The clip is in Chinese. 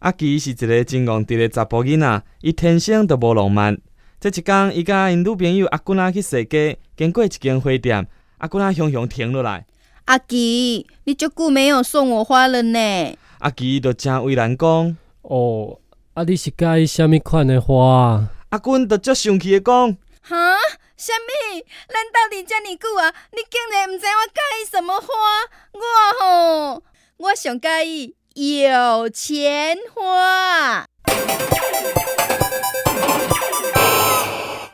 阿基是一个真戆直的查甫囡仔，伊天生就无浪漫。这一天，伊甲因女朋友阿君仔去踅街，经过一间花店，阿君仔雄雄停落来。阿基，你这久没有送我花了呢？阿基就真为难讲。哦，啊，你是介意什么款的花？阿君就足生气的讲。哈？什么？咱到底遮尼久啊？你竟然唔知我介意什么花？我吼，我上介意有钱花。